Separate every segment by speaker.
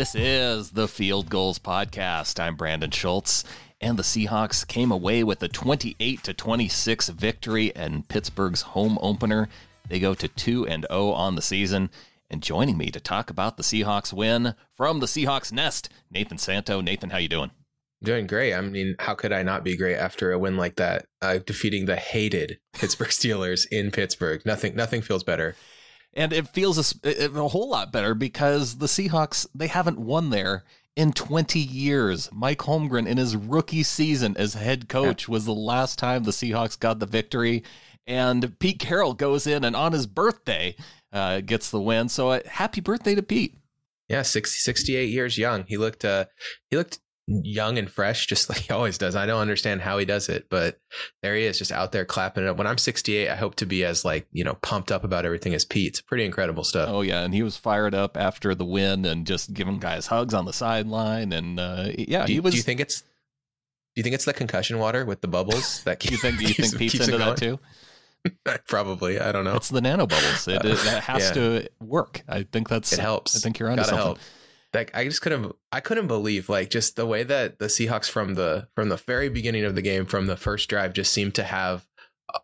Speaker 1: This is the Field Gulls Podcast. I'm Brandon Schultz, and the Seahawks came away with a 28 to 26 victory in Pittsburgh's home opener. They go to 2 and 0 on the season. And joining me to talk about the Seahawks win from the Seahawks nest, Nathan Santo. Nathan, how you doing?
Speaker 2: Doing great. I mean, how could I not be great after a win like that, uh, defeating the hated Pittsburgh Steelers in Pittsburgh? Nothing, nothing feels better.
Speaker 1: And it feels a, a, whole lot better because the Seahawks they haven't won there in 20 years. Mike Holmgren in his rookie season as head coach yeah. was the last time the Seahawks got the victory. And Pete Carroll goes in and on his birthday uh, gets the win. So uh, happy birthday to Pete.
Speaker 2: Yeah, 60, 68 years young. He looked uh, he looked young and fresh, just like he always does. I don't understand how he does it, but there he is, just out there clapping it up. When I'm 68, I hope to be as like you know pumped up about everything as Pete. It's pretty incredible stuff.
Speaker 1: Oh yeah, and he was fired up after the win and just giving guys hugs on the sideline. And uh, yeah,
Speaker 2: do
Speaker 1: you, he was.
Speaker 2: Do you think it's? Do you think it's the concussion water with the bubbles that
Speaker 1: keep, you think? Do you think Pete's into that too?
Speaker 2: Probably, I don't know.
Speaker 1: It's the nanobubbles. It, it that has yeah. to work. I think that's.
Speaker 2: It helps.
Speaker 1: I think you're onto Gotta something. Help
Speaker 2: like I just couldn't I couldn't believe like just the way that the Seahawks from the from the very beginning of the game from the first drive just seemed to have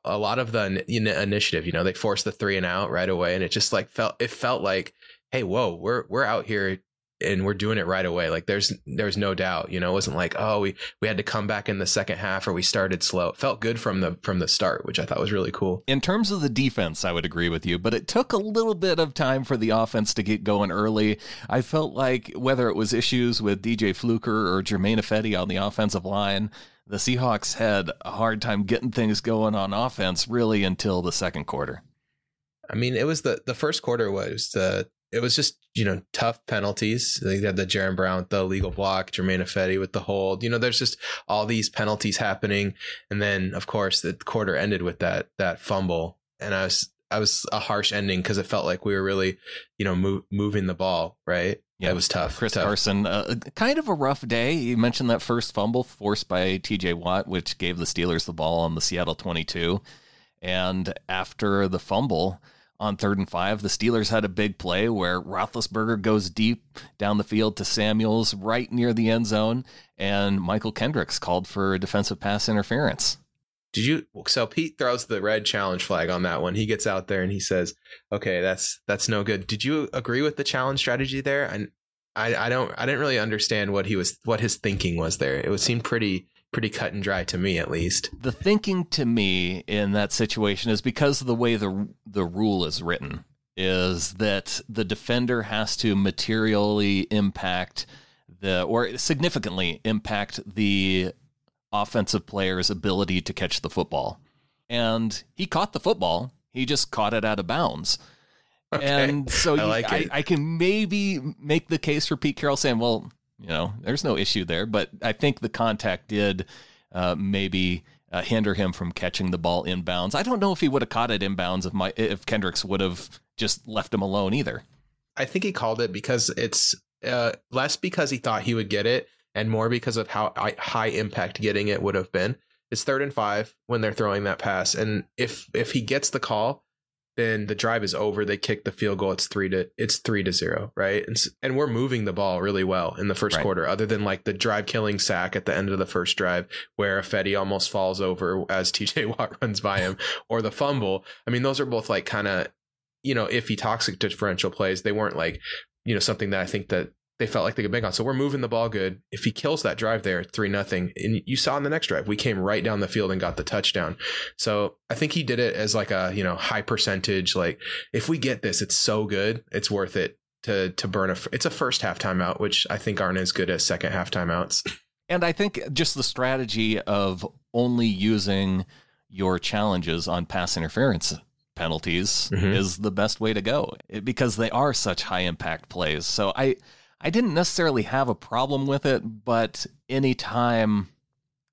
Speaker 2: a lot of the initiative. You know, they forced the three and out right away, and it just like felt it felt like, hey, whoa, we're we're out here and we're doing it right away. Like there's there's no doubt, you know, it wasn't like, oh, we we had to come back in the second half or we started slow. It felt good from the from the start, which I thought was really cool.
Speaker 1: In terms of the defense, I would agree with you, but it took a little bit of time for the offense to get going early. I felt like whether it was issues with DJ Fluker or Germain Ifedi on the offensive line, the Seahawks had a hard time getting things going on offense really until the second quarter.
Speaker 2: I mean, it was the the first quarter was the it was just you know tough penalties. They had the Jaron Brown with the legal block, Germain Ifedi with the hold. You know, there's just all these penalties happening, and then of course the quarter ended with that that fumble, and I was I was a harsh ending because it felt like we were really you know move, moving the ball right. Yeah, it was tough.
Speaker 1: Chris
Speaker 2: tough.
Speaker 1: Carson, uh, kind of a rough day. You mentioned that first fumble forced by T.J. Watt, which gave the Steelers the ball on the Seattle 22, and after the fumble on third and five. The Steelers had a big play where Roethlisberger goes deep down the field to Samuels right near the end zone, and Mychal Kendricks called for a defensive pass interference.
Speaker 2: Did you? So Pete throws the red challenge flag on that one. He gets out there and he says, "Okay, that's that's no good." Did you agree with the challenge strategy there? And I, I don't, I didn't really understand what he was, what his thinking was there. It would seem pretty pretty cut and dry to me at least.
Speaker 1: The thinking to me in that situation is because of the way the the rule is written is that the defender has to materially impact the or significantly impact the offensive player's ability to catch the football. And he caught the football. He just caught it out of bounds. Okay. And so I, like I, I, can maybe make the case for Pete Carroll saying, well, you know, there's no issue there. But I think the contact did uh, maybe uh, hinder him from catching the ball inbounds. I don't know if he would have caught it inbounds if my if Kendricks would have just left him alone either.
Speaker 2: I think he called it because it's uh, less because he thought he would get it, and more because of how high impact getting it would have been. It's third and five when they're throwing that pass, and if if he gets the call, then the drive is over. They kick the field goal. It's three to it's three to zero, right? And and we're moving the ball really well in the first right. quarter. Other than like the drive killing sack at the end of the first drive, where Ifedi almost falls over as T.J. Watt runs by him, or the fumble. I mean, those are both like kind of you know iffy toxic differential plays. They weren't like you know something that I think that they felt like they could bank on. So we're moving the ball good. If he kills that drive there, three nothing, and you saw in the next drive, we came right down the field and got the touchdown. So I think he did it as like a you know high percentage. Like if we get this, it's so good, it's worth it to to burn a. It's a first half timeout, which I think aren't as good as second half timeouts.
Speaker 1: And I think just the strategy of only using your challenges on pass interference penalties mm-hmm. is the best way to go because they are such high impact plays. So I I didn't necessarily have a problem with it, but anytime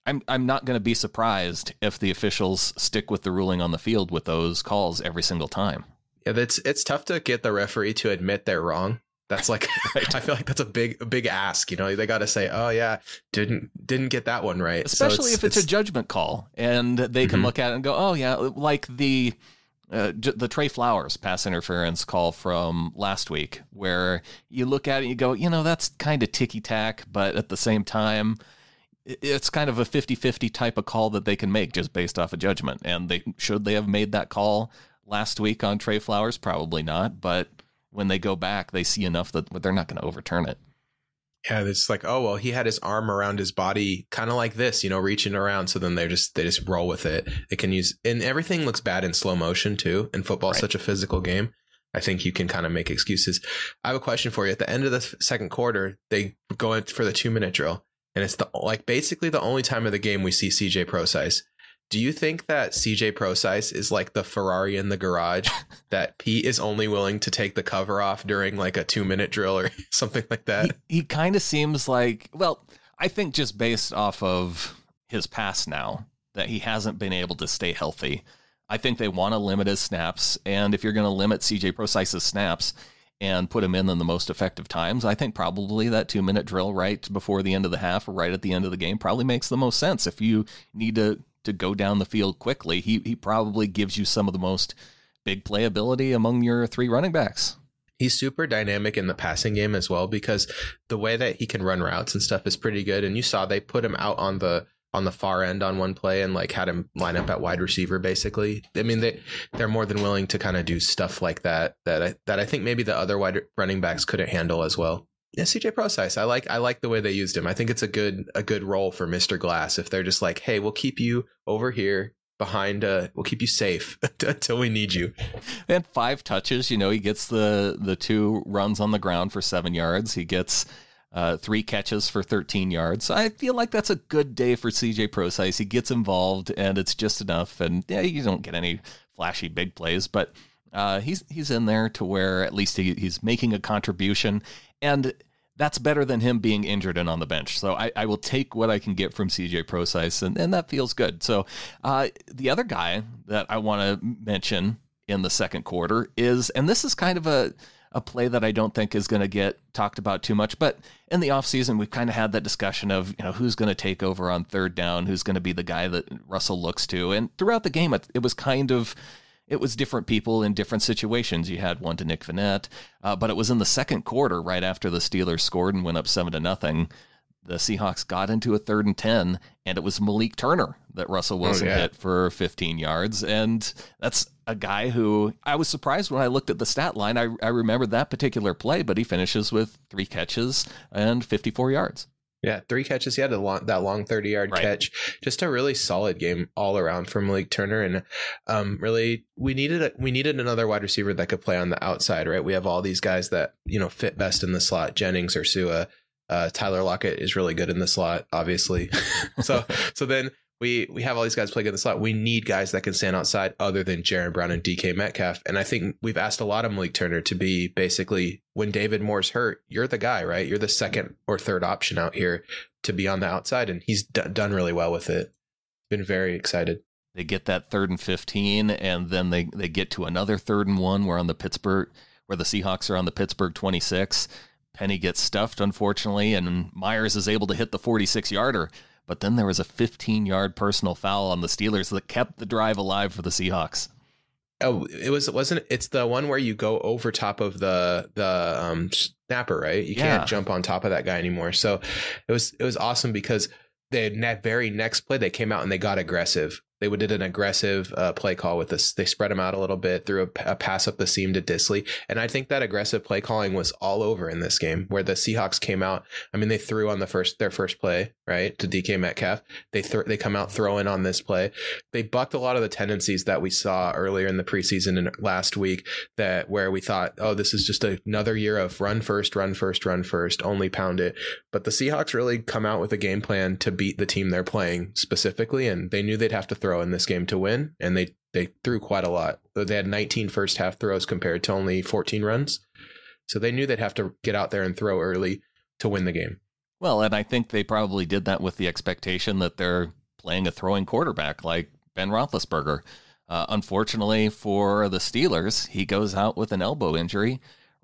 Speaker 1: I'm I'm not going to be surprised if the officials stick with the ruling on the field with those calls every single time.
Speaker 2: Yeah, it's it's tough to get the referee to admit they're wrong. That's like I feel like that's a big a big ask. You know, they got to say, "Oh yeah, didn't didn't get that one right."
Speaker 1: Especially so it's, if it's, it's, a judgment call, and they can mm-hmm. look at it and go, "Oh yeah," like the uh, the Trey Flowers pass interference call from last week, where you look at it and you go, you know, that's kind of ticky tack, but at the same time, it's kind of a 50 50 type of call that they can make just based off a of judgment. And they should they have made that call last week on Trey Flowers? Probably not. But when they go back, they see enough that they're not going to overturn it.
Speaker 2: Yeah, it's like, oh well, he had his arm around his body, kind of like this, you know, reaching around. So then they just they just roll with it. They can use, and everything looks bad in slow motion too. And football's right. such a physical game. I think you can kind of make excuses. I have a question for you. At the end of the second quarter, they go in for the two minute drill, and it's the like basically the only time of the game we see CJ Prosise. Do you think that CJ Prosise is like the Ferrari in the garage that Pete is only willing to take the cover off during like a two minute drill or something like that?
Speaker 1: He, he kind of seems like, well, I think just based off of his past now, that he hasn't been able to stay healthy. I think they want to limit his snaps. And if you're going to limit CJ Prosise's snaps, and put him in in the most effective times, I think probably that two minute drill right before the end of the half or right at the end of the game probably makes the most sense. If you need to to go down the field quickly, he he probably gives you some of the most big playability among your three running backs.
Speaker 2: He's super dynamic in the passing game as well because the way that he can run routes and stuff is pretty good. And you saw they put him out on the on the far end on one play and like had him line up at wide receiver basically. I mean they they're more than willing to kind of do stuff like that that I that I think maybe the other wide running backs couldn't handle as well yeah, CJ Prosise. I like I like the way they used him. I think it's a good a good role for Mr. Glass if they're just like, hey, we'll keep you over here behind uh we'll keep you safe until we need you.
Speaker 1: And five touches, you know, he gets the the two runs on the ground for 7 yards. He gets uh, three catches for 13 yards. I feel like that's a good day for CJ Prosise. He gets involved and it's just enough. And yeah, you don't get any flashy big plays, but uh, he's he's in there to where at least he, he's making a contribution and that's better than him being injured and on the bench. So I, I will take what I can get from CJ Prosise, and, and that feels good. So uh, the other guy that I want to mention in the second quarter is, and this is kind of a, a play that I don't think is going to get talked about too much, but in the offseason, we've kind of had that discussion of, you know, who's going to take over on third down, who's going to be the guy that Russell looks to. And throughout the game, it, it was kind of it was different people in different situations. You had one to Nick Vannett, uh, but it was in the second quarter, right after the Steelers scored and went up seven to nothing. The Seahawks got into a third and ten, and it was Malik Turner that Russell oh, Wilson oh, yeah. hit for 15 yards, and that's a guy who I was surprised when I looked at the stat line. I I remembered that particular play, but he finishes with three catches and 54 yards.
Speaker 2: Yeah, three catches. He had a long, that long 30 yard right. catch. Just a really solid game all around from Malik Turner. And um, really, we needed a, we needed another wide receiver that could play on the outside, right? We have all these guys that, you know, fit best in the slot Jennings or Sua. Uh, Tyler Lockett is really good in the slot, obviously. so, so then we we have all these guys playing in the slot. We need guys that can stand outside other than Jaron Brown and DK Metcalf. And I think we've asked a lot of Malik Turner to be basically when David Moore's hurt, you're the guy, right? You're the second or third option out here to be on the outside, and he's d- done really well with it. Been very excited.
Speaker 1: They get that third and fifteen, and then they they get to another third and one. We're on the Pittsburgh, where the Seahawks are on the Pittsburgh twenty six. Penny gets stuffed, unfortunately, and Myers is able to hit the 46 yarder. But then there was a 15 yard personal foul on the Steelers that kept the drive alive for the Seahawks.
Speaker 2: Oh, it was wasn't it's the one where you go over top of the the um, snapper, right? You yeah. can't jump on top of that guy anymore. So it was it was awesome because the very next play they came out and they got aggressive they did an aggressive uh, play call with this. They spread him out a little bit, threw a, a, pass up the seam to Dissly, and I think that aggressive play calling was all over in this game. Where the Seahawks came out, I mean, they threw on the first their first play right to DK Metcalf. They th- they come out throwing on this play. They bucked a lot of the tendencies that we saw earlier in the preseason and last week. That where we thought, oh, this is just another year of run first, run first, run first, only pound it. But the Seahawks really come out with a game plan to beat the team they're playing specifically, and they knew they'd have to throw throw in this game to win, and they they threw quite a lot. They had 19 first half throws compared to only 14 runs, so they knew they'd have to get out there and throw early to win the game.
Speaker 1: Well, and I think they probably did that with the expectation that they're playing a throwing quarterback like Ben Roethlisberger. Uh, unfortunately for the Steelers, he goes out with an elbow injury,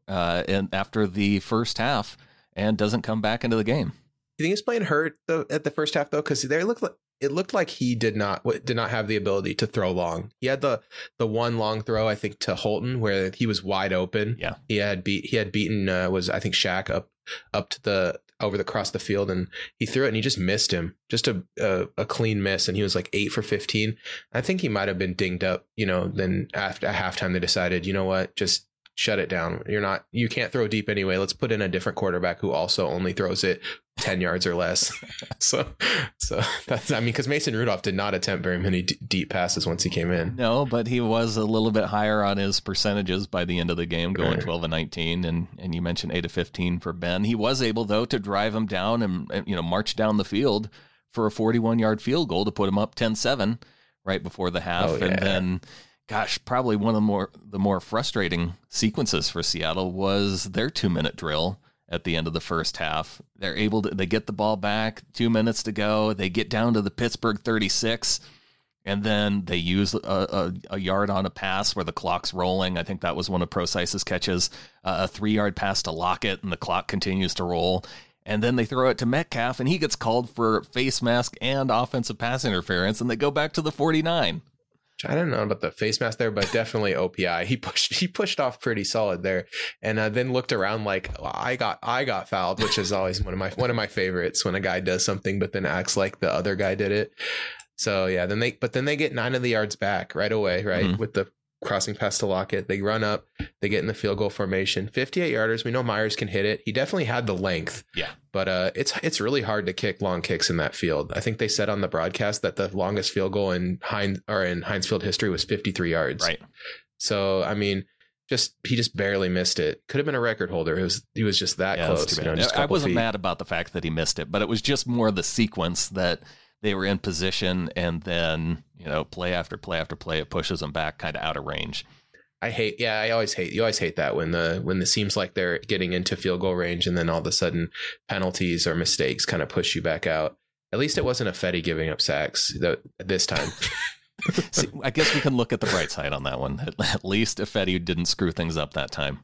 Speaker 1: uh, and after the first half, and doesn't come back into the game.
Speaker 2: Do you think he's playing hurt though, at the first half though? Because they look like it looked like he did not did not have the ability to throw long. He had the the one long throw I think to Holton where he was wide open.
Speaker 1: Yeah,
Speaker 2: he had beat he had beaten uh, was I think Shaq up up to the over the across the field and he threw it and he just missed him just a, a, a clean miss and he was like eight for 15 i think he might have been dinged up you know then after at halftime they decided you know what just shut it down. You're not you can't throw deep anyway. Let's put in a different quarterback who also only throws it 10 yards or less. so so that's I mean cuz Mason Rudolph did not attempt very many d- deep passes once he came in.
Speaker 1: No, but he was a little bit higher on his percentages by the end of the game going right. 12 and 19 and and you mentioned 8 to 15 for Ben. He was able though to drive him down and, and you know march down the field for a 41-yard field goal to put him up 10-7 right before the half oh, yeah. and then gosh, probably one of the more the more frustrating sequences for Seattle was their two minute drill at the end of the first half. They're able to they get the ball back, two minutes to go. They get down to the Pittsburgh 36, and then they use a, a, a yard on a pass where the clock's rolling. I think that was one of Prosise's catches, uh, a three yard pass to Lockett, and the clock continues to roll. And then they throw it to Metcalf, and he gets called for face mask and offensive pass interference, and they go back to the 49.
Speaker 2: I don't know about the face mask there, but definitely OPI. He pushed he pushed off pretty solid there, and uh, then looked around like I got I got fouled, which is always one of my one of my favorites when a guy does something but then acts like the other guy did it. So yeah, then they but then they get nine of the yards back right away, right mm-hmm. with the crossing past to Lockett. They run up, they get in the field goal formation. 58 yarders. We know Myers can hit it. He definitely had the length.
Speaker 1: Yeah.
Speaker 2: But uh, it's it's really hard to kick long kicks in that field. I think they said on the broadcast that the longest field goal in Heinz or in Heinz Field history was 53 yards.
Speaker 1: Right.
Speaker 2: So I mean, just he just barely missed it. Could have been a record holder. It was he was just that yeah, close. You know,
Speaker 1: I wasn't feet. mad about the fact that he missed it, but it was just more the sequence that they were in position and then you know play after play after play it pushes them back kind of out of range
Speaker 2: i hate yeah i always hate you always hate that when the when it seems like they're getting into field goal range and then all of a sudden penalties or mistakes kind of push you back out at least it wasn't Ifedi giving up sacks this time
Speaker 1: See, I guess we can look at the bright side on that one. At least Ifedi didn't screw things up that time.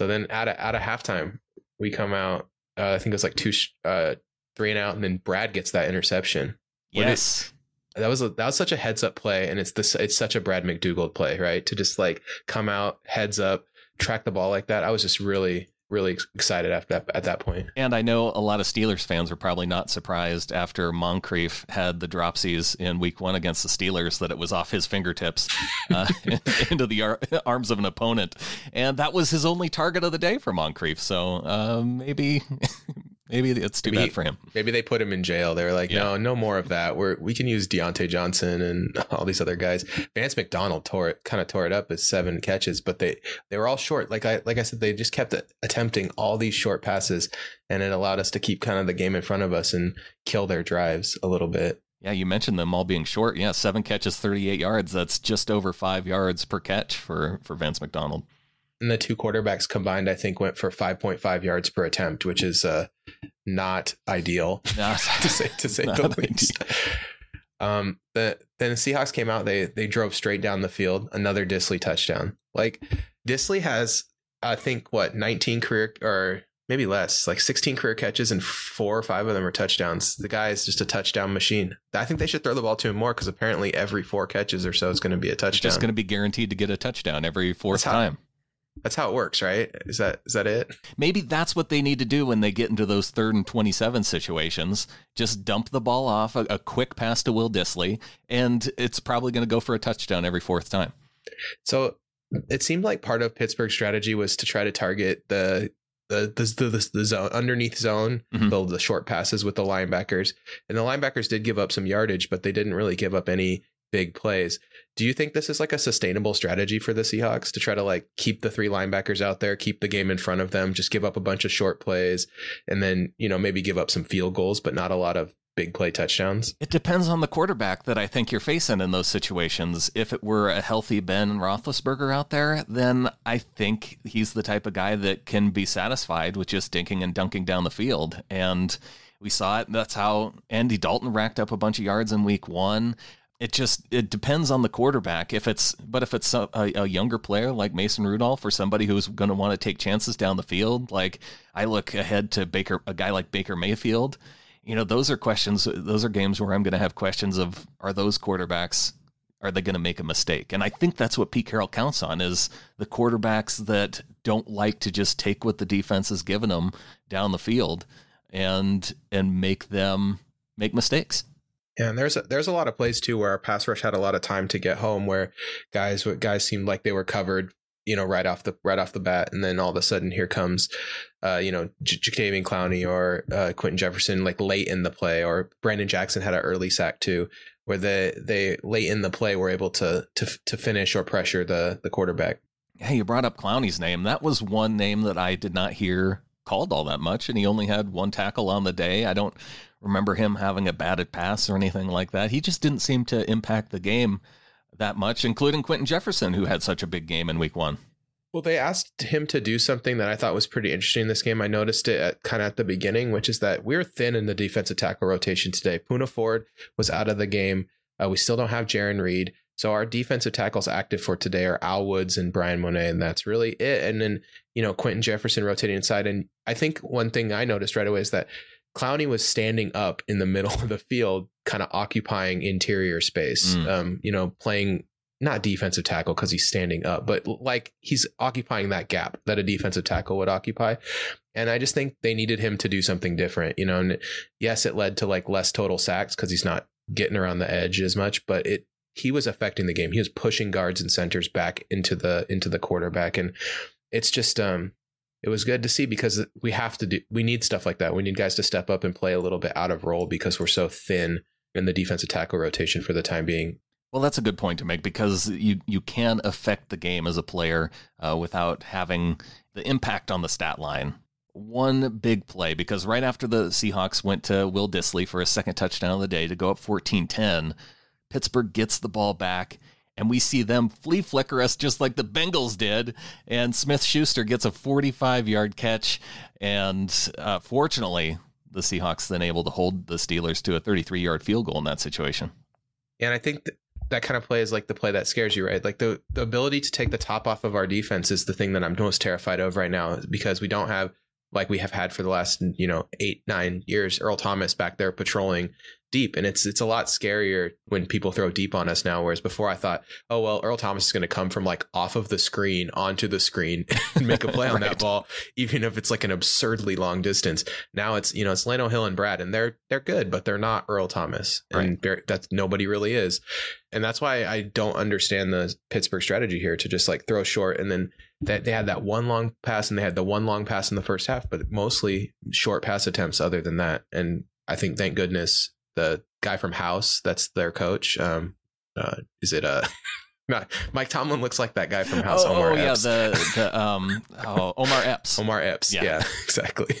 Speaker 2: So then, out of out of halftime, we come out. Uh, I think it was like two, uh, three and out, and then Brad gets that interception.
Speaker 1: Yes.
Speaker 2: It, that was a, that was such a heads up play, and it's this it's such a Brad McDougald play, right? To just like come out heads up, track the ball like that. I was just really really excited after that at that point.
Speaker 1: And I know a lot of Steelers fans were probably not surprised after Moncrief had the dropsies in Week One against the Steelers that it was off his fingertips uh, into the ar- arms of an opponent, and that was his only target of the day for Moncrief. So uh, maybe Maybe it's too maybe, bad for him.
Speaker 2: Maybe they put him in jail. They were like, yeah. no, no more of that. We're we can use Diontae Johnson and all these other guys. Vance McDonald tore it, kind of tore it up as seven catches, but they they were all short. Like I like I said, they just kept attempting all these short passes, and it allowed us to keep kind of the game in front of us and kill their drives a little bit.
Speaker 1: Yeah, you mentioned them all being short. Yeah, seven catches, thirty-eight yards. That's just over five yards per catch for for Vance McDonald
Speaker 2: and the two quarterbacks combined, I think, went for 5.5 yards per attempt, which is uh, not ideal
Speaker 1: not,
Speaker 2: to say to say the least. Um, the then the Seahawks came out. They they drove straight down the field. Another Dissly touchdown. Like Dissly has, I think, what 19 career or maybe less, like 16 career catches, and four or five of them are touchdowns. The guy is just a touchdown machine. I think they should throw the ball to him more because apparently every four catches or so is going to be a touchdown.
Speaker 1: Just going to be guaranteed to get a touchdown every fourth time.
Speaker 2: That's how it works, right? Is that is that it?
Speaker 1: Maybe that's what they need to do when they get into those third and twenty-seven situations. Just dump the ball off, a, a quick pass to Will Dissly, and it's probably going to go for a touchdown every fourth time.
Speaker 2: So it seemed like part of Pittsburgh's strategy was to try to target the the the the, the zone underneath zone, mm-hmm. the, the short passes with the linebackers, and the linebackers did give up some yardage, but they didn't really give up any big plays. Do you think this is like a sustainable strategy for the Seahawks to try to like keep the three linebackers out there, keep the game in front of them, just give up a bunch of short plays and then, you know, maybe give up some field goals, but not a lot of big play touchdowns?
Speaker 1: It depends on the quarterback that I think you're facing in those situations. If it were a healthy Ben Roethlisberger out there, then I think he's the type of guy that can be satisfied with just dinking and dunking down the field. And we saw it. That's how Andy Dalton racked up a bunch of yards in week one it just it depends on the quarterback if it's but if it's a, a younger player like mason rudolph or somebody who's going to want to take chances down the field like i look ahead to baker a guy like baker mayfield you know, those are questions. Those are games where I'm going to have questions of are those quarterbacks are they going to make a mistake? And I think that's what Pete Carroll counts on is the quarterbacks that don't like to just take what the defense has given them down the field and and make them make mistakes.
Speaker 2: Yeah, and there's a, there's a lot of plays too where our pass rush had a lot of time to get home, where guys guys seemed like they were covered, you know, right off the right off the bat, and then all of a sudden here comes, uh, you know, J- Jadeveon Clowney or uh, Quinton Jefferson like late in the play, or Brandon Jackson had an early sack too, where they they late in the play were able to to to finish or pressure the the quarterback.
Speaker 1: Hey, you brought up Clowney's name. That was one name that I did not hear called all that much, and he only had one tackle on the day. I don't remember him having a batted pass or anything like that. He just didn't seem to impact the game that much, including Quinton Jefferson, who had such a big game in week one.
Speaker 2: Well, they asked him to do something that I thought was pretty interesting in this game. I noticed it at, kind of at the beginning, which is that we're thin in the defensive tackle rotation today. Poona Ford was out of the game. Uh, we still don't have Jarran Reed. So our defensive tackles active for today are Al Woods and Bryan Mone, and that's really it. And then, you know, Quinton Jefferson rotating inside. And I think one thing I noticed right away is that Clowney was standing up in the middle of the field, kind of occupying interior space, mm. um, you know, playing not defensive tackle because he's standing up, but like he's occupying that gap that a defensive tackle would occupy. And I just think they needed him to do something different, you know. And yes, it led to like less total sacks because he's not getting around the edge as much, but it he was affecting the game. He was pushing guards and centers back into the into the quarterback, and it's just um it was good to see because we have to do we need stuff like that. We need guys to step up and play a little bit out of role because we're so thin in the defensive tackle rotation for the time being.
Speaker 1: Well, that's a good point to make because you you can affect the game as a player uh, without having the impact on the stat line. One big play because right after the Seahawks went to Will Dissly for a second touchdown of the day to go up 14-10, Pittsburgh gets the ball back, and we see them flea flicker us just like the Bengals did. And Smith Schuster gets a 45 yard catch. And uh, fortunately, the Seahawks then able to hold the Steelers to a 33 yard field goal in that situation.
Speaker 2: And I think that, that kind of play is like the play that scares you, right? Like the, the ability to take the top off of our defense is the thing that I'm most terrified of right now because we don't have like we have had for the last you know eight nine years earl thomas back there patrolling deep. And it's it's a lot scarier when people throw deep on us now whereas before i thought oh well earl thomas is going to come from like off of the screen onto the screen and make a play on that ball even if it's like an absurdly long distance. Now it's you know it's lano hill and brad and they're they're good but they're not earl thomas. And right. that's nobody really is. And that's why i don't understand the pittsburgh strategy here to just like throw short and then that they had that one long pass and they had the one long pass in the first half but mostly short pass attempts other than that and i think thank goodness the guy from House, that's their coach. Um, uh, is it uh Mike Tomlin looks like that guy from House.
Speaker 1: Oh, Omar oh yeah, the, the um oh, Omar Epps.
Speaker 2: Omar Epps. Yeah, yeah exactly.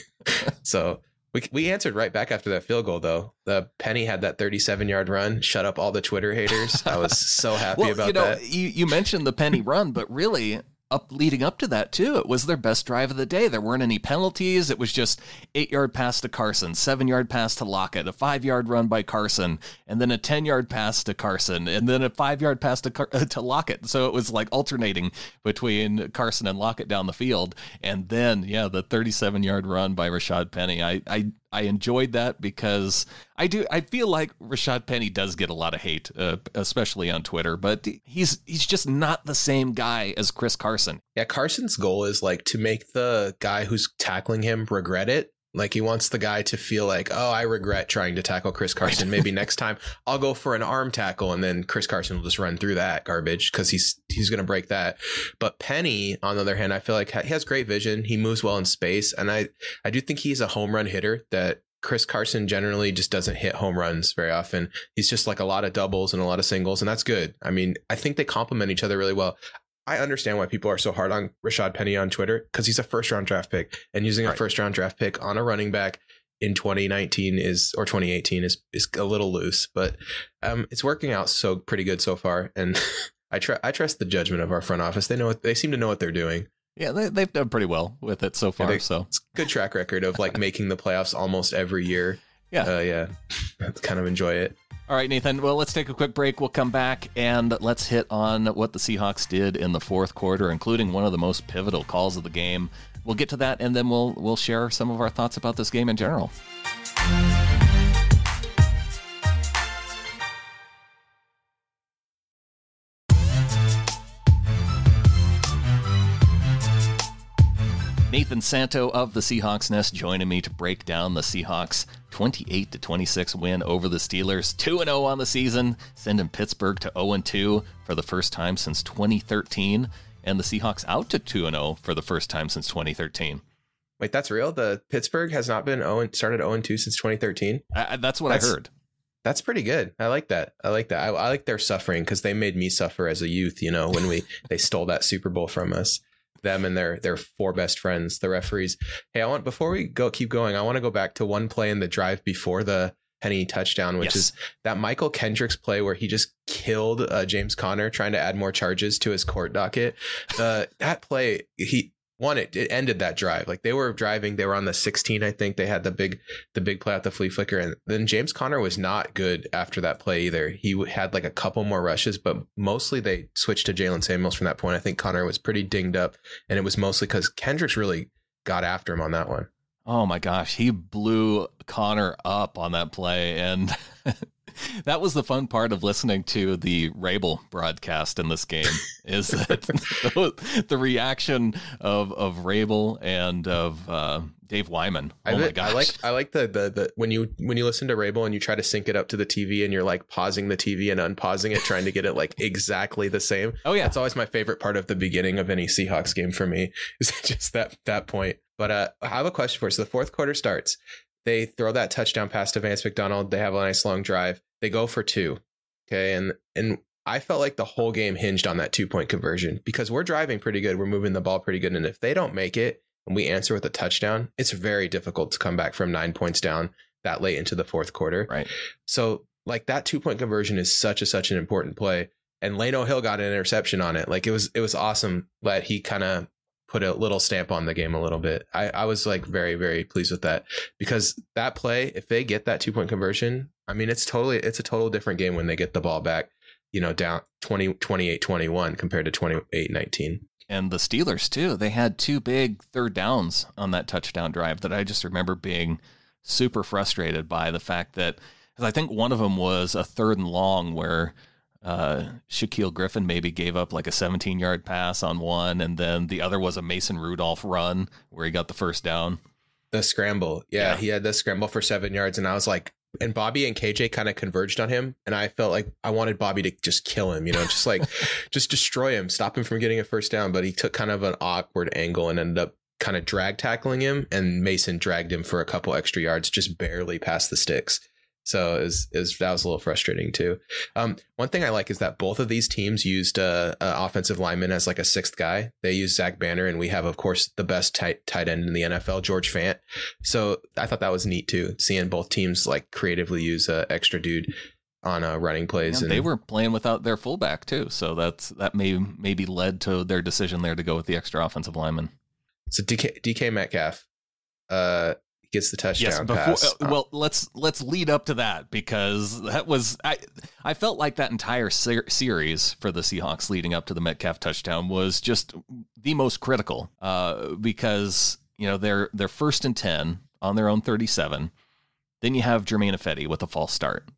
Speaker 2: so we we answered right back after that field goal though. The Penny had that 37 yard run, shut up all the Twitter haters. I was so happy
Speaker 1: well,
Speaker 2: about
Speaker 1: you know,
Speaker 2: that.
Speaker 1: You you mentioned the Penny run, but really up leading up to that too. It was their best drive of the day. There weren't any penalties. It was just eight yard pass to Carson, seven yard pass to Lockett, a five yard run by Carson, and then a ten yard pass to Carson, and then a five yard pass to Car- to Lockett. So it was like alternating between Carson and Lockett down the field, and then yeah, the thirty seven yard run by Rashaad Penny. I I I enjoyed that because I do. I feel like Rashaad Penny does get a lot of hate, uh, especially on Twitter. But he's he's just not the same guy as Chris Carson.
Speaker 2: Yeah, Carson's goal is like to make the guy who's tackling him regret it. Like he wants the guy to feel like, oh, I regret trying to tackle Chris Carson. Maybe next time I'll go for an arm tackle, and then Chris Carson will just run through that garbage because he's he's going to break that. But Penny, on the other hand, I feel like he has great vision. He moves well in space, and I I do think he's a home run hitter that Chris Carson generally just doesn't hit home runs very often. He's just like a lot of doubles and a lot of singles, and that's good. I mean, I think they complement each other really well. I understand why people are so hard on Rashaad Penny on Twitter because he's a first round draft pick, and using right. a first round draft pick on a running back in 2019 is or 2018 is is a little loose, but um, it's working out so pretty good so far, and I try I trust the judgment of our front office. They know what, they seem to know what they're doing.
Speaker 1: Yeah, they, they've done pretty well with it so far. Yeah, they, so
Speaker 2: it's good track record of like making the playoffs almost every year.
Speaker 1: Yeah,
Speaker 2: uh, yeah, kind of enjoy it.
Speaker 1: All right, Nathan. Well, let's take a quick break. We'll come back and let's hit on what the Seahawks did in the fourth quarter, including one of the most pivotal calls of the game. We'll get to that, and then we'll we'll share some of our thoughts about this game in general. Nathan Santo of the Seahawks Nest joining me to break down the Seahawks 28 to 26 win over the Steelers, 2 0 on the season, sending Pittsburgh to 0 2 for the first time since 2013, and the Seahawks out to 2 0 for the first time since 2013.
Speaker 2: Wait, that's real? The Pittsburgh has not been 0 started 0 2 since 2013?
Speaker 1: I, that's what that's, I heard.
Speaker 2: That's pretty good. I like that. I like that. I, I like their suffering because they made me suffer as a youth. You know, when we they stole that Super Bowl from us, them and their their four best friends, the referees. Hey, I want before we go keep going, I want to go back to one play in the drive before the Penny touchdown, which yes. is that Mychal Kendricks play where he just killed uh, James Conner trying to add more charges to his court docket. Uh, that play, he one it, it ended that drive. Like they were driving they were on the 16 i think. They had the big the big play out the flea flicker. And then james conner was not good after that play either. He had like a couple more rushes but mostly they switched to jaylen samuels from that point. I think connor was pretty dinged up and it was mostly because kendricks really got after him on that one.
Speaker 1: Oh my gosh he blew Conner up on that play and that was the fun part of listening to the Raible broadcast in this game is that the reaction of of Raible and of uh, Dave Wyman. Oh I, my gosh.
Speaker 2: I like I like the, the the when you when you listen to Raible and you try to sync it up to the TV and you're like pausing the TV and unpausing it, trying to get it like exactly the same.
Speaker 1: Oh yeah,
Speaker 2: it's always my favorite part of the beginning of any Seahawks game for me is just that that point. But uh, I have a question for you. So the fourth quarter starts. They throw that touchdown pass to Vance McDonald. They have a nice long drive. They go for two. Okay. And and I felt like the whole game hinged on that two point conversion because we're driving pretty good. We're moving the ball pretty good. And if they don't make it and we answer with a touchdown, it's very difficult to come back from nine points down that late into the fourth quarter.
Speaker 1: Right.
Speaker 2: So like that two point conversion is such a such an important play. And Lano Hill got an interception on it. Like it was it was awesome that he kind of put a little stamp on the game a little bit. I, I was like very, very pleased with that because that play, if they get that two point conversion, I mean, it's totally, it's a total different game when they get the ball back, you know, down 20, 28, 21 compared to 28, 19.
Speaker 1: And the Steelers too, they had two big third downs on that touchdown drive that I just remember being super frustrated by the fact that, because I think one of them was a third and long where uh, Shaquill Griffin maybe gave up like a 17 yard pass on one, and then the other was a Mason Rudolph run where he got the first down.
Speaker 2: The scramble. Yeah, yeah. he had the scramble for seven yards, and I was like, and Bobby and KJ kind of converged on him, and I felt like I wanted Bobby to just kill him, you know, just like just destroy him, stop him from getting a first down. But he took kind of an awkward angle and ended up kind of drag tackling him, and Mason dragged him for a couple extra yards, just barely past the sticks. So is is that was a little frustrating too. Um, one thing I like is that both of these teams used uh, a offensive lineman as like a sixth guy. They used Zach Banner, and we have, of course, the best tight tight end in the NFL, George Fant. So I thought that was neat too, seeing both teams like creatively use a extra dude on uh, running plays.
Speaker 1: Yeah, and they were playing without their fullback too, so that's that may maybe led to their decision there to go with the extra offensive lineman.
Speaker 2: So DK, DK Metcalf, uh, gets the touchdown yes, before, pass.
Speaker 1: Uh, well, let's let's lead up to that because that was I I felt like that entire ser- series for the Seahawks leading up to the Metcalf touchdown was just the most critical uh, because you know they're they're first and ten on their own thirty seven. Then you have Germain Ifedi with a false start,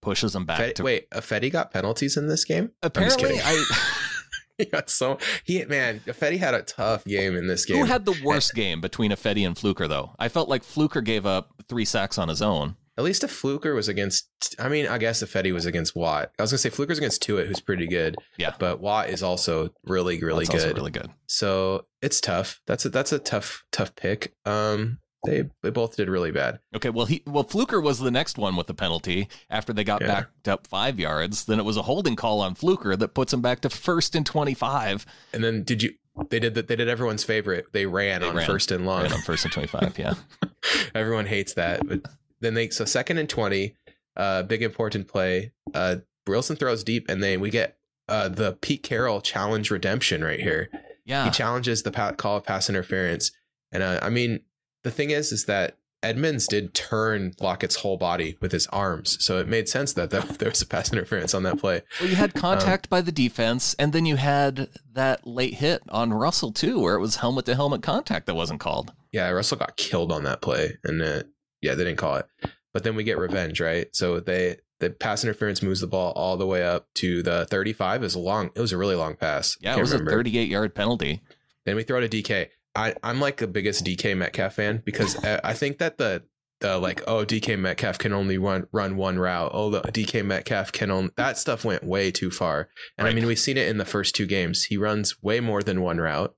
Speaker 1: pushes them back.
Speaker 2: Fed,
Speaker 1: to,
Speaker 2: wait, Ifedi got penalties in this game?
Speaker 1: Apparently, I.
Speaker 2: he got so he man, Ifedi had a tough game in this game.
Speaker 1: Who had the worst game between Ifedi and Fluker though? I felt like Fluker gave up three sacks on his own.
Speaker 2: At least if Fluker was against I mean, I guess Ifedi was against Watt. I was gonna say Fluker's against Tuitt, who's pretty good.
Speaker 1: Yeah.
Speaker 2: But Watt is also really, really
Speaker 1: Watt's
Speaker 2: good.
Speaker 1: really good.
Speaker 2: So it's tough. That's a that's a tough, tough pick. Um they they both did really bad.
Speaker 1: Okay, well he well Fluker was the next one with the penalty after they got yeah. backed up five yards. Then it was a holding call on Fluker that puts him back to first and twenty five.
Speaker 2: And then did you? They did that. They did everyone's favorite. They ran they on ran, first and long.
Speaker 1: Ran on first and twenty five. Yeah,
Speaker 2: everyone hates that. But then they so second and twenty, uh, big important play. Uh, Wilson throws deep, and then we get uh the Pete Carroll challenge redemption right here.
Speaker 1: Yeah,
Speaker 2: he challenges the call of pass interference, and uh, I mean the thing is, is that Edmunds did turn Lockett's whole body with his arms, so it made sense that there was a pass interference on that play.
Speaker 1: Well, you had contact um, by the defense, and then you had that late hit on Russell too, where it was helmet to helmet contact that wasn't called.
Speaker 2: Yeah, Russell got killed on that play, and uh, yeah, they didn't call it. But then we get revenge, right? So they the pass interference moves the ball all the way up to the 35. Is a long. It was a really long pass.
Speaker 1: Yeah, it was remember. a 38 yard penalty.
Speaker 2: Then we throw to DK. I I'm like the biggest DK Metcalf fan because I, I think that the the like oh DK Metcalf can only run run one route. Oh the DK Metcalf can only that stuff went way too far. And
Speaker 1: Right.
Speaker 2: I mean we've seen it in the first two games. He runs way more than one route.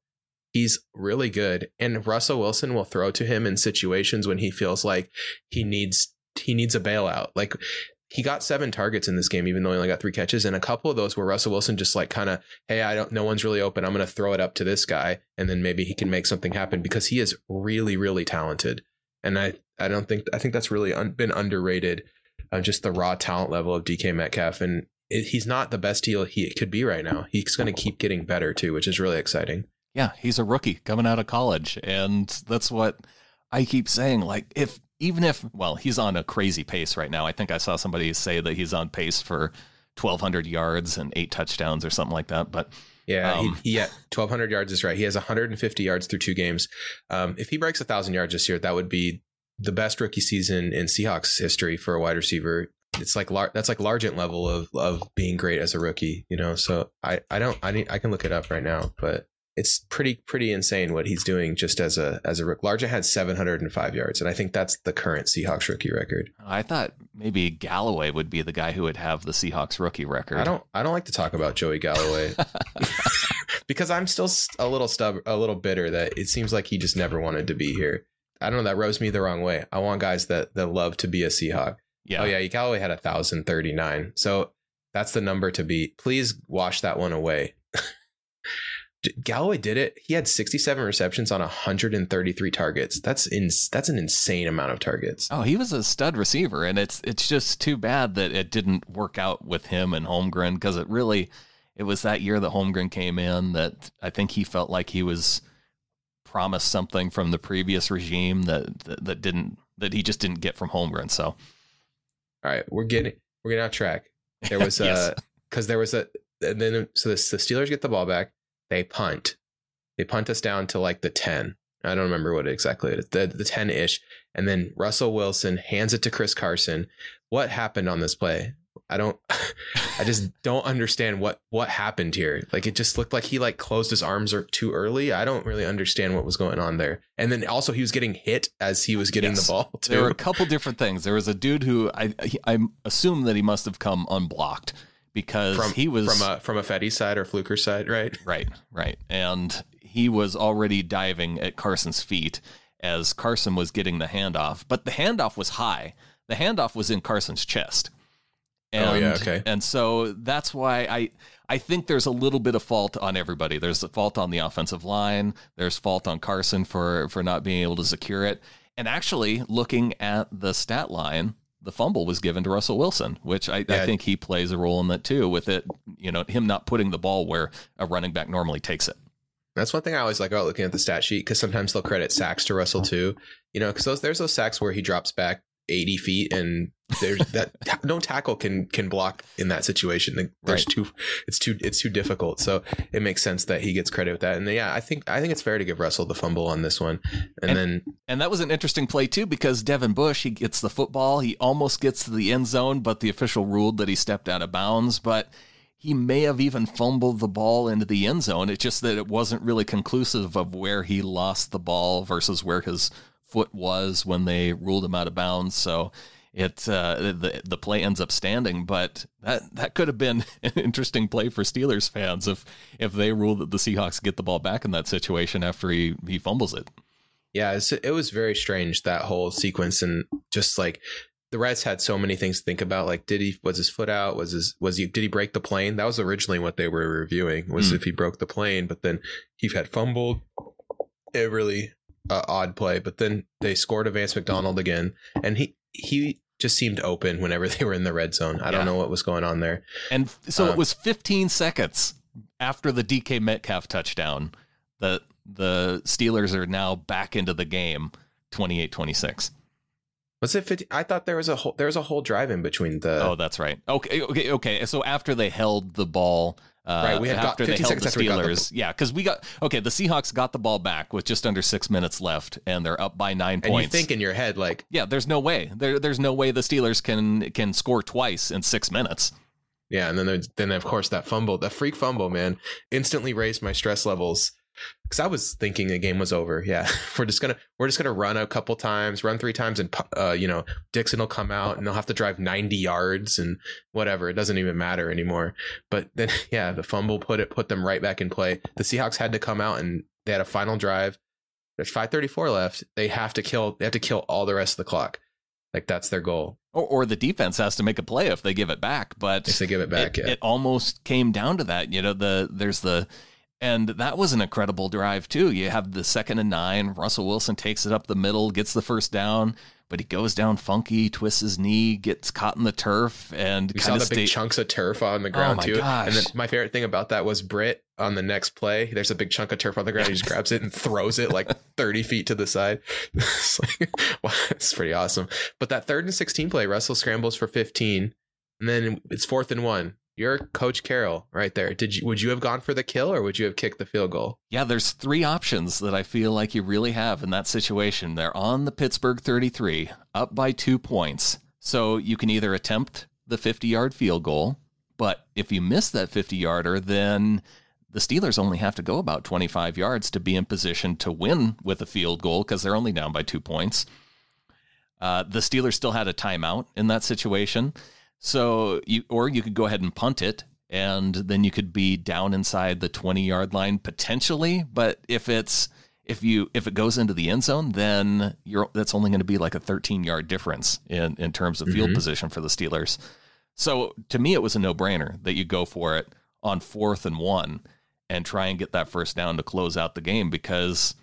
Speaker 2: He's really good, and Russell Wilson will throw to him in situations when he feels like he needs he needs a bailout. Like he got seven targets in this game, even though he only got three catches, and a couple of those were Russell Wilson just like kind of, hey, I don't, no one's really open. I'm going to throw it up to this guy, and then maybe he can make something happen because he is really, really talented, and I, I don't think, I think that's really un, been underrated, uh, just the raw talent level of DK Metcalf, and it, he's not the best he he could be right now. He's going to keep getting better too, which is really exciting.
Speaker 1: Yeah, he's a rookie coming out of college, and that's what I keep saying. Like, if even if well, he's on a crazy pace right now. I think I saw somebody say that he's on pace for 1,200 yards and eight touchdowns or something like that. But
Speaker 2: Yeah,
Speaker 1: Um,
Speaker 2: he, he yeah, 1,200 yards is right. He has 150 yards through two games. Um, if he breaks a thousand yards this year, that would be the best rookie season in Seahawks history for a wide receiver. It's like lar- that's like Largent level of of being great as a rookie, you know. So I I don't I need, I can look it up right now, but it's pretty pretty insane what he's doing just as a as a rook. Largent had 705 yards, and I think that's the current Seahawks rookie record.
Speaker 1: I thought maybe Galloway would be the guy who would have the Seahawks rookie record.
Speaker 2: I don't I don't like to talk about Joey Galloway because I'm still a little stub a little bitter that it seems like he just never wanted to be here. I don't know. That rubs me the wrong way. I want guys that that love to be a Seahawk.
Speaker 1: Yeah.
Speaker 2: Oh yeah, Galloway had a thousand thirty nine. So that's the number to beat. Please wash that one away. Galloway did it. He had 67 receptions on 133 targets. That's in, that's an insane amount of targets.
Speaker 1: Oh, he was a stud receiver, and it's it's just too bad that it didn't work out with him and Holmgren because it really it was that year that Holmgren came in that I think he felt like he was promised something from the previous regime that that, that didn't that he just didn't get from Holmgren. So
Speaker 2: All right, we're getting we're getting off track. There was
Speaker 1: Yes.
Speaker 2: uh because there was a and then so the, the Steelers get the ball back, they punt, they punt us down to like the ten. I don't remember what exactly it is, the the ten ish, and then Russell Wilson hands it to Chris Carson. What happened on this play? I don't, I just don't understand what what happened here. Like it just looked like he like closed his arms or too early. I don't really understand what was going on there. And then also he was getting hit as he was getting
Speaker 1: Yes.
Speaker 2: the ball too.
Speaker 1: there were a couple different things. There was a dude who I I assume that he must have come unblocked because
Speaker 2: from
Speaker 1: he was
Speaker 2: from a from Ifedi side or Fluker side, right?
Speaker 1: Right, right. And he was already diving at Carson's feet as Carson was getting the handoff, but the handoff was high. The handoff was in Carson's chest. And,
Speaker 2: Oh, yeah, okay.
Speaker 1: And so that's why I I think there's a little bit of fault on everybody. There's a fault on the offensive line. There's fault on Carson for for not being able to secure it. And actually, looking at the stat line, the fumble was given to Russell Wilson, which I, I think he plays a role in that too. With it, you know, him not putting the ball where a running back normally takes it.
Speaker 2: That's one thing I always like about looking at the stat sheet because sometimes they'll credit sacks to Russell too. You know, because those there's those sacks where he drops back 80 feet and there's that no tackle can can block in that situation. There's
Speaker 1: Right.
Speaker 2: too it's too it's too difficult. So it makes sense that he gets credit with that. And yeah, I think I think it's fair to give Russell the fumble on this one. And,
Speaker 1: And-
Speaker 2: then
Speaker 1: And that was an interesting play too because Devin Bush, he gets the football, he almost gets to the end zone, but the official ruled that he stepped out of bounds. But he may have even fumbled the ball into the end zone. It's just that it wasn't really conclusive of where he lost the ball versus where his foot was when they ruled him out of bounds. So it uh, the the play ends up standing, but that that could have been an interesting play for Steelers fans if if they rule that the Seahawks get the ball back in that situation after he he fumbles it.
Speaker 2: Yeah, it was very strange that whole sequence, and just like the Reds had so many things to think about. Like, did he was his foot out? Was his was he did he break the plane? That was originally what they were reviewing was
Speaker 1: Hmm.
Speaker 2: if he broke the plane, but then he had fumbled. It really uh, odd play, but then they scored a Vance McDonald again, and he he just seemed open whenever they were in the red zone. I
Speaker 1: Yeah.
Speaker 2: don't know what was going on there.
Speaker 1: And so
Speaker 2: Um,
Speaker 1: it was 15 seconds after the DK Metcalf touchdown that the Steelers are now back into the game 28 26.
Speaker 2: Was it 50? I thought there was a whole there was a whole drive in between the
Speaker 1: Oh, that's right. Okay, okay, okay. So after they held the ball, uh,
Speaker 2: Right, we had got
Speaker 1: after they held the
Speaker 2: after we the-
Speaker 1: Steelers, yeah, because we got okay. The Seahawks got the ball back with just under six minutes left, and they're up by nine
Speaker 2: and you
Speaker 1: points.
Speaker 2: think in your head like
Speaker 1: yeah, there's no way. There, there's no way the Steelers can can score twice in six minutes.
Speaker 2: Yeah, and then then of course that fumble, that freak fumble, man, instantly raised my stress levels because I was thinking the game was over. Yeah, we're just gonna we're just gonna run a couple times, run three times, and uh, you know Dickson will come out and they'll have to drive ninety yards and whatever. It doesn't even matter anymore. But then yeah, the fumble put it put them right back in play. The Seahawks had to come out and they had a final drive. There's 5:34 left. They have to kill. They have to kill all the rest of the clock. Like that's their goal.
Speaker 1: Or, or the defense has to make a play if they give it back. But
Speaker 2: if they give it back,
Speaker 1: it,
Speaker 2: yeah.
Speaker 1: it almost came down to that. You know, the there's the and that was an incredible drive too. You have the second and nine. Russell Wilson takes it up the middle, gets the first down, but he goes down funky, twists his knee, gets caught in the turf, and
Speaker 2: you saw the big chunks of turf on the
Speaker 1: Oh
Speaker 2: ground
Speaker 1: my
Speaker 2: too.
Speaker 1: gosh.
Speaker 2: And then my favorite thing about that was Britt on the next play. There's a big chunk of turf on the ground. He just grabs it and throws it like 30 feet to the side. it's like, wow, it's pretty awesome. But that third and 16 play, Russell scrambles for 15, and then it's fourth and one. You're Coach Carroll right there. Did you would you have gone for the kill or would you have kicked the field goal?
Speaker 1: Yeah, there's three options that I feel like you really have in that situation. They're on the Pittsburgh 33, up by two points. So you can either attempt the 50 yard field goal, but if you miss that 50 yarder, then the Steelers only have to go about 25 yards to be in position to win with a field goal because they're only down by two points. Uh, the Steelers still had a timeout in that situation. So you or you could go ahead and punt it and then you could be down inside the 20 yard line potentially, but if it's if you if it goes into the end zone, then you're that's only going to be like a 13 yard difference in in terms of field
Speaker 2: Mhm.
Speaker 1: position for the Steelers. So to me it was a no-brainer that you go for it on 4th and 1 and try and get that first down to close out the game because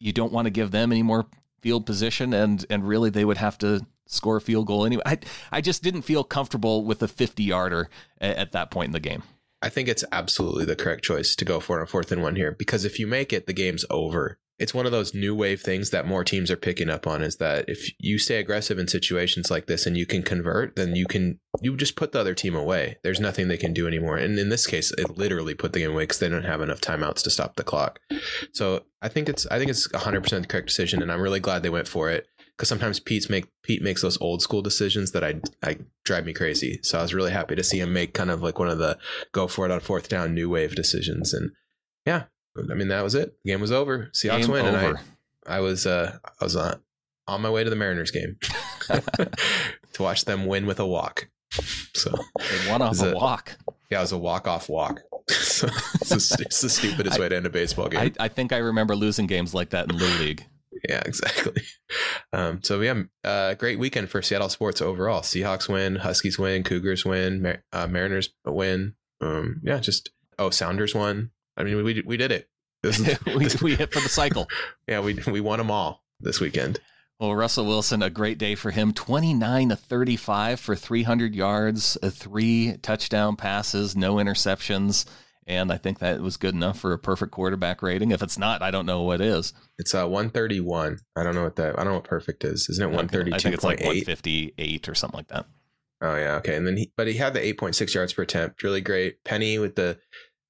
Speaker 1: you don't want to give them any more field position and and really they would have to score a field goal anyway. I I just didn't feel comfortable with a 50 yarder at, at that point in the game.
Speaker 2: I think it's absolutely the correct choice to go for on fourth and one here because if you make it, the game's over. It's one of those new wave things that more teams are picking up on is that if you stay aggressive in situations like this and you can convert, then you can you just put the other team away. There's nothing they can do anymore. And in this case, it literally put the game away because they don't have enough timeouts to stop the clock. So I think it's I think it's 100 percent the correct decision, and I'm really glad they went for it because sometimes Pete's make Pete makes those old school decisions that I I drive me crazy. So I was really happy to see him make kind of like one of the go for it on fourth down new wave decisions. And yeah, I mean that was it. The game was over. Seahawks
Speaker 1: Game
Speaker 2: win, and. I I was uh I was on on my way to the Mariners game to watch them win with a walk. So
Speaker 1: They won off
Speaker 2: Is
Speaker 1: a walk.
Speaker 2: yeah, it was a walk off walk. it's, the, it's the stupidest way to end a baseball game.
Speaker 1: I, I think I remember losing games like that in Little League.
Speaker 2: Yeah, exactly. Um, so yeah, uh, great weekend for Seattle sports overall. Seahawks win, Huskies win, Cougars win, Mar- uh, Mariners win. Um, yeah, just oh, Sounders won. I mean, we we did it. This is,
Speaker 1: we, we hit for the cycle.
Speaker 2: yeah, we we won them all this weekend.
Speaker 1: Well, Russell Wilson, a great day for him. 29 to 35 for 300 yards, uh, three touchdown passes, no interceptions. And I think that was good enough for a perfect quarterback rating. If it's not, I don't know what is.
Speaker 2: It's uh 131. I don't know what that. I don't know what perfect is. Isn't it one thirty two?
Speaker 1: I think it's
Speaker 2: 132.8?
Speaker 1: like 158 or something like that.
Speaker 2: Oh yeah, okay. And then he, but he had the 8.6 yards per attempt, really great. Penny with the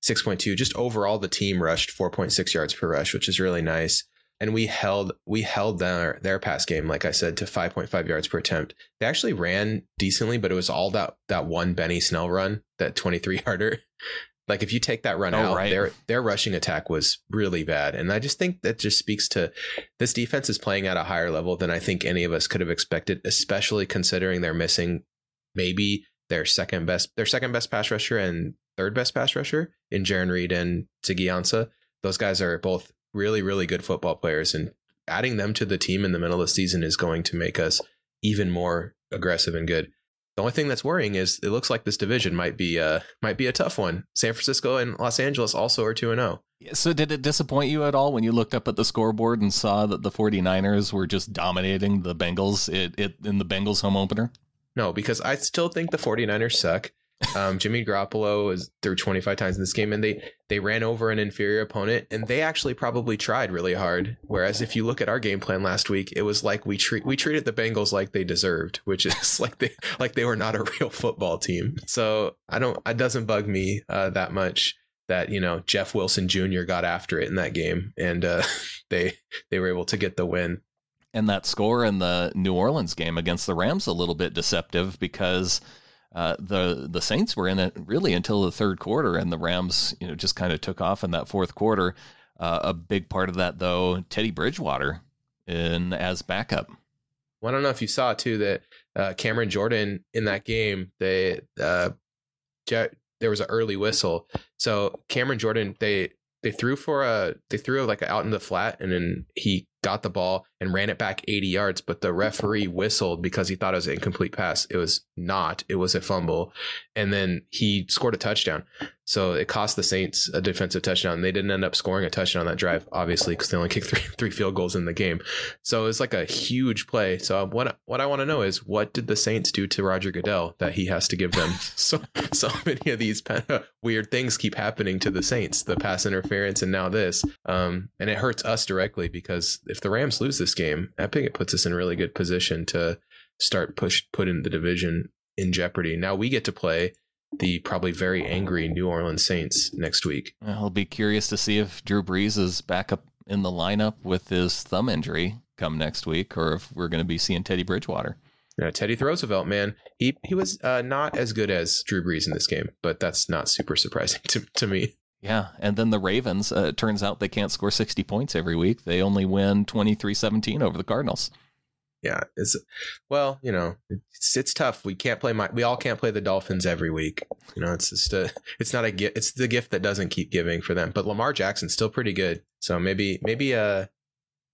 Speaker 2: 6.2. Just overall, the team rushed 4.6 yards per rush, which is really nice. And we held we held their their pass game, like I said, to 5.5 yards per attempt. They actually ran decently, but it was all that that one Benny Snell run, that 23 yarder. Like if you take that run
Speaker 1: Oh,
Speaker 2: out,
Speaker 1: right.
Speaker 2: their their rushing attack was really bad. And I just think that just speaks to this defense is playing at a higher level than I think any of us could have expected, especially considering they're missing maybe their second best their second best pass rusher and third best pass rusher in Jarran Reed and Ziggy Ansah. Those guys are both really, really good football players and adding them to the team in the middle of the season is going to make us even more aggressive and good. The only thing that's worrying is it looks like this division might be uh might be a tough one. San Francisco and Los Angeles also are 2 and oh. 0.
Speaker 1: So, did it disappoint you at all when you looked up at the scoreboard and saw that the 49ers were just dominating the Bengals it, it, in the Bengals home opener?
Speaker 2: No, because I still think the 49ers suck. Um, Jimmy Garoppolo is through 25 times in this game, and they they ran over an inferior opponent, and they actually probably tried really hard. Whereas if you look at our game plan last week, it was like we treat we treated the Bengals like they deserved, which is like they like they were not a real football team. So I don't it doesn't bug me uh, that much that you know Jeff Wilson Jr. got after it in that game, and uh, they they were able to get the win.
Speaker 1: and that score in the New Orleans game against the Rams a little bit deceptive because uh, the the Saints were in it really until the third quarter, and the Rams you know just kind of took off in that fourth quarter. Uh, a big part of that, though, Teddy Bridgewater in as backup.
Speaker 2: Well, I don't know if you saw too that uh, Cameron Jordan in that game, they uh, there was an early whistle. So Cameron Jordan, they they threw for a they threw like out in the flat, and then he got the ball and ran it back 80 yards, but the referee whistled because he thought it was an incomplete pass. It was not. It was a fumble. And then he scored a touchdown. So it cost the Saints a defensive touchdown. And they didn't end up scoring a touchdown on that drive, obviously, because they only kicked three three field goals in the game. So it's like a huge play. So what what I want to know is what did the Saints do to Roger Goodell that he has to give them so so many of these weird things keep happening to the Saints, the pass interference and now this. Um, and it hurts us directly because if the Rams lose this game, I think it puts us in a really good position to start push putting the division in jeopardy. Now we get to play the probably very angry New Orleans Saints next week.
Speaker 1: I'll be curious to see if Drew Brees is back up in the lineup with his thumb injury come next week, or if we're going to be seeing Teddy Bridgewater.
Speaker 2: Yeah, Teddy Roosevelt, man, he he was uh, not as good as Drew Brees in this game, but that's not super surprising to to me.
Speaker 1: Yeah, and then the Ravens, uh, it turns out they can't score 60 points every week. They only win 23-17 over the Cardinals
Speaker 2: yeah, it's well, you know, it's it's tough. We can't play my we all can't play the Dolphins every week. You know, it's just a it's not a gift. It's the gift that doesn't keep giving for them. But Lamar Jackson's still pretty good. So maybe maybe uh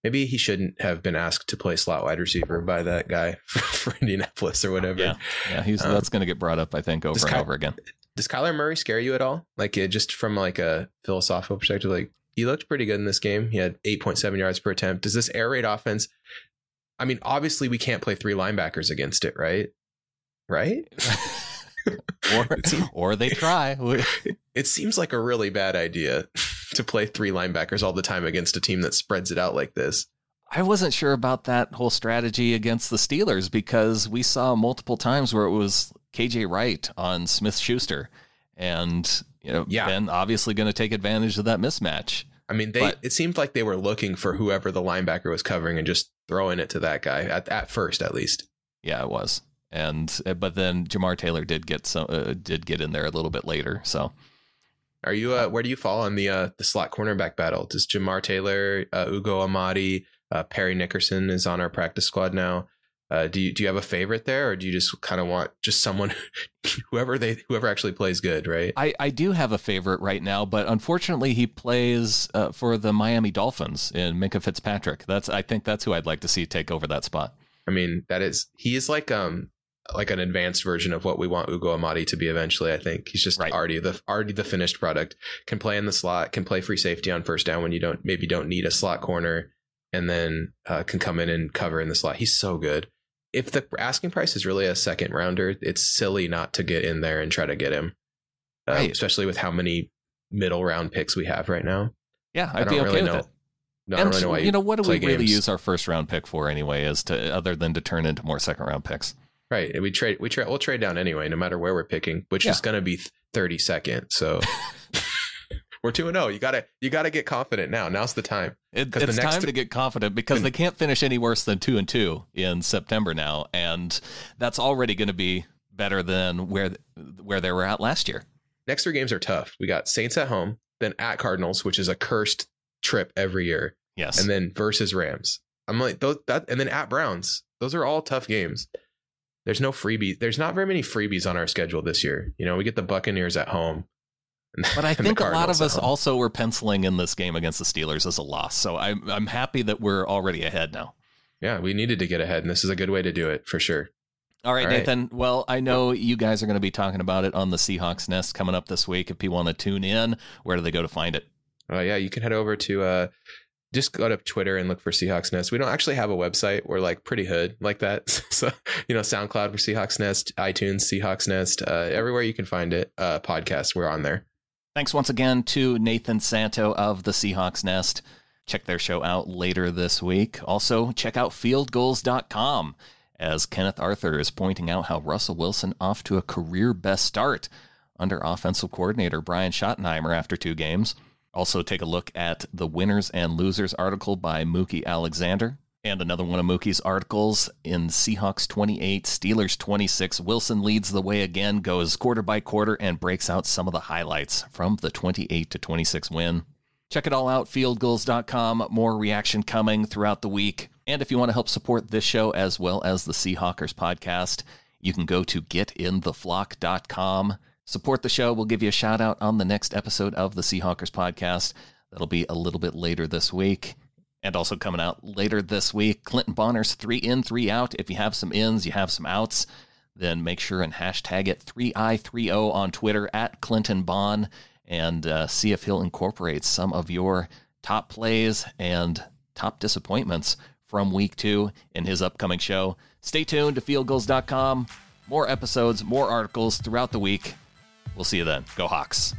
Speaker 2: maybe he shouldn't have been asked to play slot wide receiver by that guy for, Indianapolis or whatever.
Speaker 1: Yeah, yeah, he's um, that's going to get brought up, I think, over and Ky- over again.
Speaker 2: Does Kyler Murray scare you at all? Like it, just from like a philosophical perspective, like he looked pretty good in this game. He had 8.7 yards per attempt. Does this air raid offense I mean, obviously we can't play three linebackers against it, right? Right?
Speaker 1: or, or they try.
Speaker 2: it seems like a really bad idea to play three linebackers all the time against a team that spreads it out like this.
Speaker 1: I wasn't sure about that whole strategy against the Steelers because we saw multiple times where it was KJ Wright on Smith Schuster. And, you know, yeah. Ben obviously going to take advantage of that mismatch.
Speaker 2: I mean, they but, it seemed like they were looking for whoever the linebacker was covering and just throwing it to that guy at, at first, at least.
Speaker 1: Yeah, it was. And uh, but then Jamar Taylor did get some uh, did get in there a little bit later. So,
Speaker 2: are you uh, where do you fall on the uh, the slot cornerback battle? Does Jamar Taylor, uh, Ugo Amadi, uh, Parry Nickerson is on our practice squad now? Uh, do you do you have a favorite there, or do you just kind of want just someone, whoever they whoever actually plays good, right?
Speaker 1: I, I do have a favorite right now, but unfortunately he plays uh, for the Miami Dolphins in Minkah Fitzpatrick. That's I think that's who I'd like to see take over that spot.
Speaker 2: I mean, that is he is like um like an advanced version of what we want Ugo Amadi to be eventually. I think he's just right. already the already the finished product. Can play in the slot, can play free safety on first down when you don't maybe don't need a slot corner, and then uh, can come in and cover in the slot. He's so good if the asking price is really a second rounder, it's silly not to get in there and try to get him, uh, right. especially with how many middle round picks we have right now.
Speaker 1: Yeah, I'd be okay really with know. it. No, and, really know you know what do we games. really use our first round pick for anyway? Is to other than to turn into more second round picks.
Speaker 2: Right. We trade. We trade. We'll trade down anyway, no matter where we're picking, which yeah. is going to be thirty second. So We're two and zero. Oh. You gotta you gotta get confident now. Now's the time.
Speaker 1: It, it's the time th- to get confident because they can't finish any worse than two and two in September now, and that's already going to be better than where where they were at last year.
Speaker 2: Next three games are tough. We got Saints at home, then at Cardinals, which is a cursed trip every year.
Speaker 1: Yes,
Speaker 2: and then versus Rams. I'm like those that, and then at Browns. Those are all tough games. There's no freebie. There's not very many freebies on our schedule this year. You know, we get the Buccaneers at home.
Speaker 1: But I think a lot of us also were penciling in this game against the Steelers as a loss. So I'm I'm happy that we're already ahead now.
Speaker 2: Yeah, we needed to get ahead, and this is a good way to do it for sure.
Speaker 1: All right, All Nathan. Well, I know you guys are going to be talking about it on the Seahawks Nest coming up this week. If people want to tune in, where do they go to find it?
Speaker 2: Oh, uh, yeah, you can head over to uh, just go to Twitter and look for Seahawks Nest. We don't actually have a website. We're like pretty hood like that. so, you know, SoundCloud for Seahawks Nest, iTunes, Seahawks Nest, uh, everywhere you can find it, uh, podcast, we're on there.
Speaker 1: Thanks once again to Nathan Santo of the Seahawks Nest. Check their show out later this week. Also, check out fieldgulls.com as Kenneth Arthur is pointing out how Russell Wilson off to a career best start under offensive coordinator Brian Schottenheimer after two games. Also, take a look at the winners and losers article by Mookie Alexander. And another one of Mookie's articles in Seahawks 28, Steelers 26. Wilson leads the way again, goes quarter by quarter, and breaks out some of the highlights from the 28 to 26 win. Check it all out, fieldgulls.com. More reaction coming throughout the week. And if you want to help support this show as well as the Seahawkers podcast, you can go to getintheflock.com. Support the show. We'll give you a shout out on the next episode of the Seahawkers podcast. That'll be a little bit later this week. And also coming out later this week, Clinton Bonner's three in, three out. If you have some ins, you have some outs, then make sure and hashtag it 3i30 on Twitter at Clinton Bond and uh, see if he'll incorporate some of your top plays and top disappointments from week two in his upcoming show. Stay tuned to fieldgulls.com. More episodes, more articles throughout the week. We'll see you then. Go Hawks.